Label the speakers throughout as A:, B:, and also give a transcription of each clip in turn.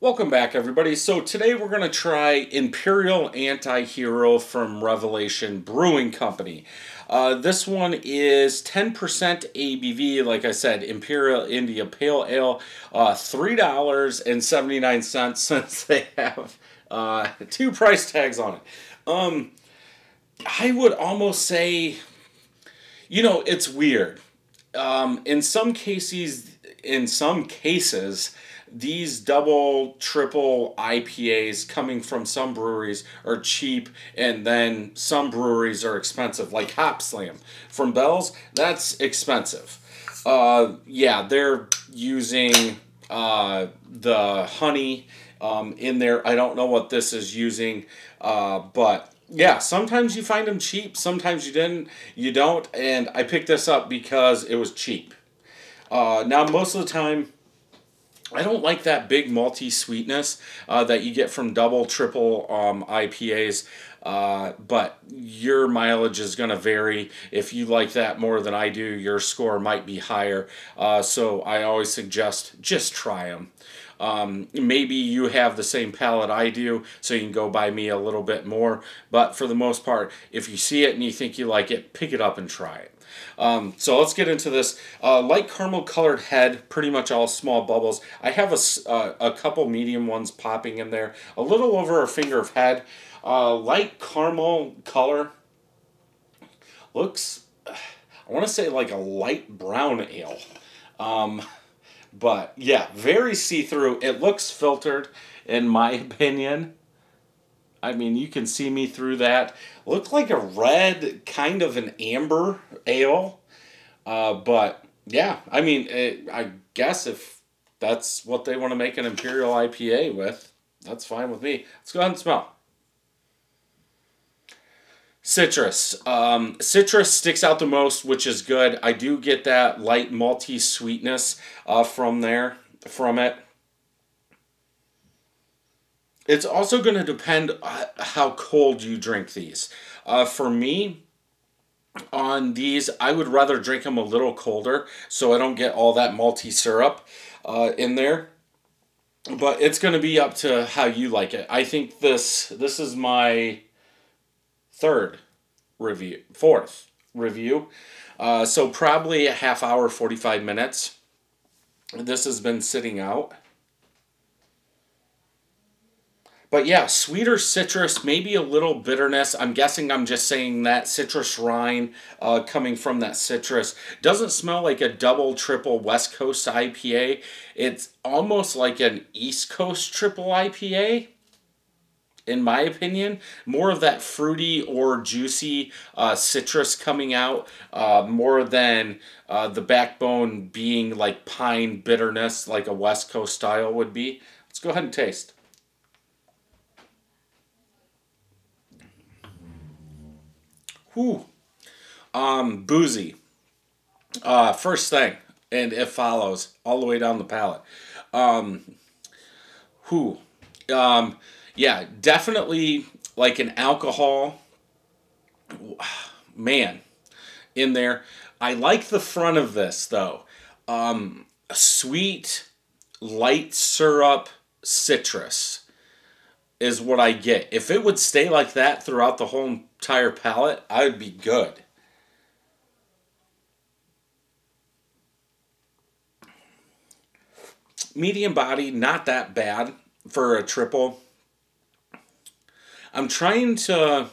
A: Welcome back, everybody. So, today we're going to try Imperial Anti Hero from Revolution Brewing Company. Uh, this one is 10% ABV, like I said, Imperial India Pale Ale, uh, $3.79 since they have uh, two price tags on it. Um, I would almost say, you know, it's weird. Um, in some cases, in some cases, these double, triple IPAs coming from some breweries are cheap, and then some breweries are expensive, like Hopslam from Bell's. That's expensive. Uh, yeah, they're using uh, the honey um, in there. I don't know what this is using, uh, but yeah, sometimes you find them cheap, sometimes you didn't, you don't, and I picked this up because it was cheap. Uh, now, most of the time, I don't like that big malty sweetness uh, that you get from double, triple um, IPAs. Uh, but your mileage is going to vary. If you like that more than I do, your score might be higher. Uh, so I always suggest just try them. Um, maybe you have the same palate I do, so you can go buy me a little bit more. But for the most part, if you see it and you think you like it, pick it up and try it. Um, so let's get into this. Uh, light caramel colored head, pretty much all small bubbles. I have a, uh, a couple medium ones popping in there. A little over a finger of head. Uh, light caramel color. Looks, I want to say like a light brown ale. Um, but yeah, very see through. It looks filtered, in my opinion. I mean, you can see me through that. Looked like a red, kind of an amber ale. Uh, but yeah, I mean, it, I guess if that's what they want to make an Imperial IPA with, that's fine with me. Let's go ahead and smell. Citrus. Um, citrus sticks out the most, which is good. I do get that light malty sweetness uh, from there, from it. It's also going to depend uh, how cold you drink these. Uh, for me, on these, I would rather drink them a little colder so I don't get all that malty syrup uh, in there. But it's going to be up to how you like it. I think this this is my third review, fourth review. Uh, so probably a half hour, 45 minutes. This has been sitting out. But yeah, sweeter citrus, maybe a little bitterness. I'm guessing I'm just saying that citrus rind uh, coming from that citrus. Doesn't smell like a double, triple West Coast IPA. It's almost like an East Coast triple IPA in my opinion. More of that fruity or juicy uh, citrus coming out, uh, more than uh, the backbone being like pine bitterness, like a West Coast style would be. Let's go ahead and taste. Whew. Um, boozy. Uh, first thing, and it follows all the way down the palate. Um. Um, yeah, definitely like an alcohol. Man, in there. I like the front of this though. Um, sweet, light syrup, citrus is what I get. If it would stay like that throughout the whole entire palate, I would be good. Medium body, not that bad for a triple. I'm trying to.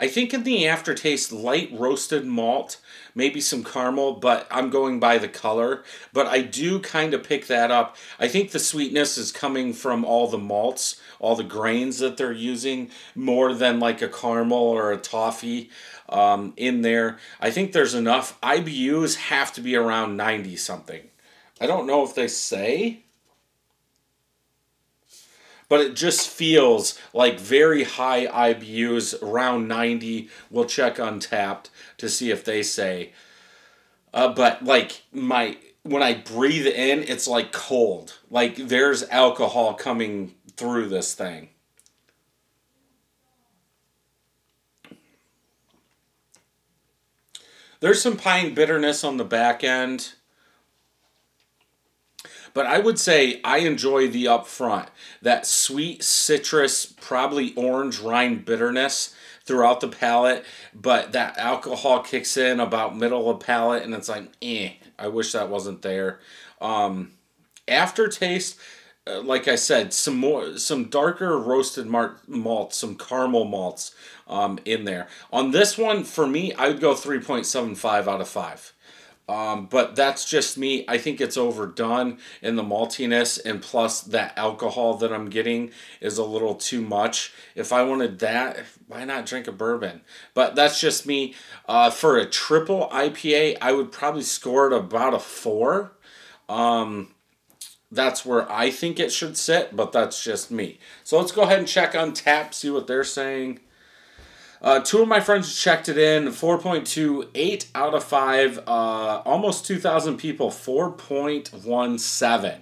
A: I think in the aftertaste, light roasted malt, maybe some caramel, but I'm going by the color. But I do kind of pick that up. I think the sweetness is coming from all the malts, all the grains that they're using, more than like a caramel or a toffee um, in there. I think there's enough. IBUs have to be around 90 something. I don't know if they say but it just feels like very high IBUs, around 90. We'll check Untappd to see if they say. Uh, but like my when I breathe in, it's like cold. Like there's alcohol coming through this thing. There's some pine bitterness on the back end But I would say I enjoy the upfront. That sweet citrus, probably orange rind bitterness throughout the palate, but that alcohol kicks in about middle of palate and it's like, eh, I wish that wasn't there. Um, aftertaste, uh, like I said, some more, some darker roasted malt, some caramel malts um, in there. On this one, for me, I would go 3.75 out of 5. Um, but that's just me. I think it's overdone in the maltiness, and plus that alcohol that I'm getting is a little too much. If I wanted that, why not drink a bourbon? But that's just me. Uh, for a triple IPA, I would probably score it about a four. Um, that's where I think it should sit, but that's just me. So let's go ahead and check Untappd, see what they're saying. Uh, two of my friends checked it in 4.28 out of 5. Uh, almost 2,000 people, 4.17.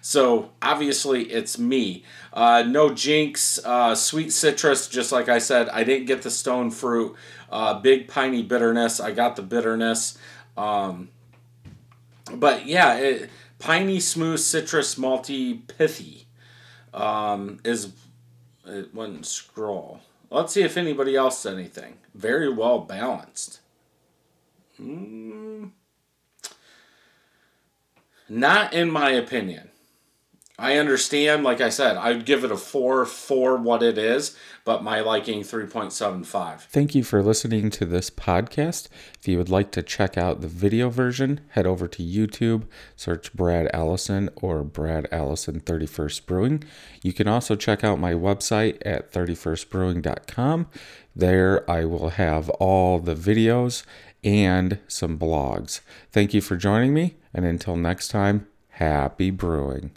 A: So obviously it's me. Uh, no jinx, uh, sweet citrus, just like I said. I didn't get the stone fruit. Uh, big piney bitterness. I got the bitterness. Um, but yeah, it, piney, smooth, citrus, malty, pithy um, is. It wouldn't scroll. Let's see if anybody else said anything. Very well balanced. Mm, not in my opinion. I understand, like I said, I'd give it a 4 for what it is, but my liking 3.75.
B: Thank you for listening to this podcast. If you would like to check out the video version, head over to YouTube, search Brad Allison or Brad Allison 31st Brewing. You can also check out my website at 31stbrewing.com. There I will have all the videos and some blogs. Thank you for joining me, and until next time, happy brewing.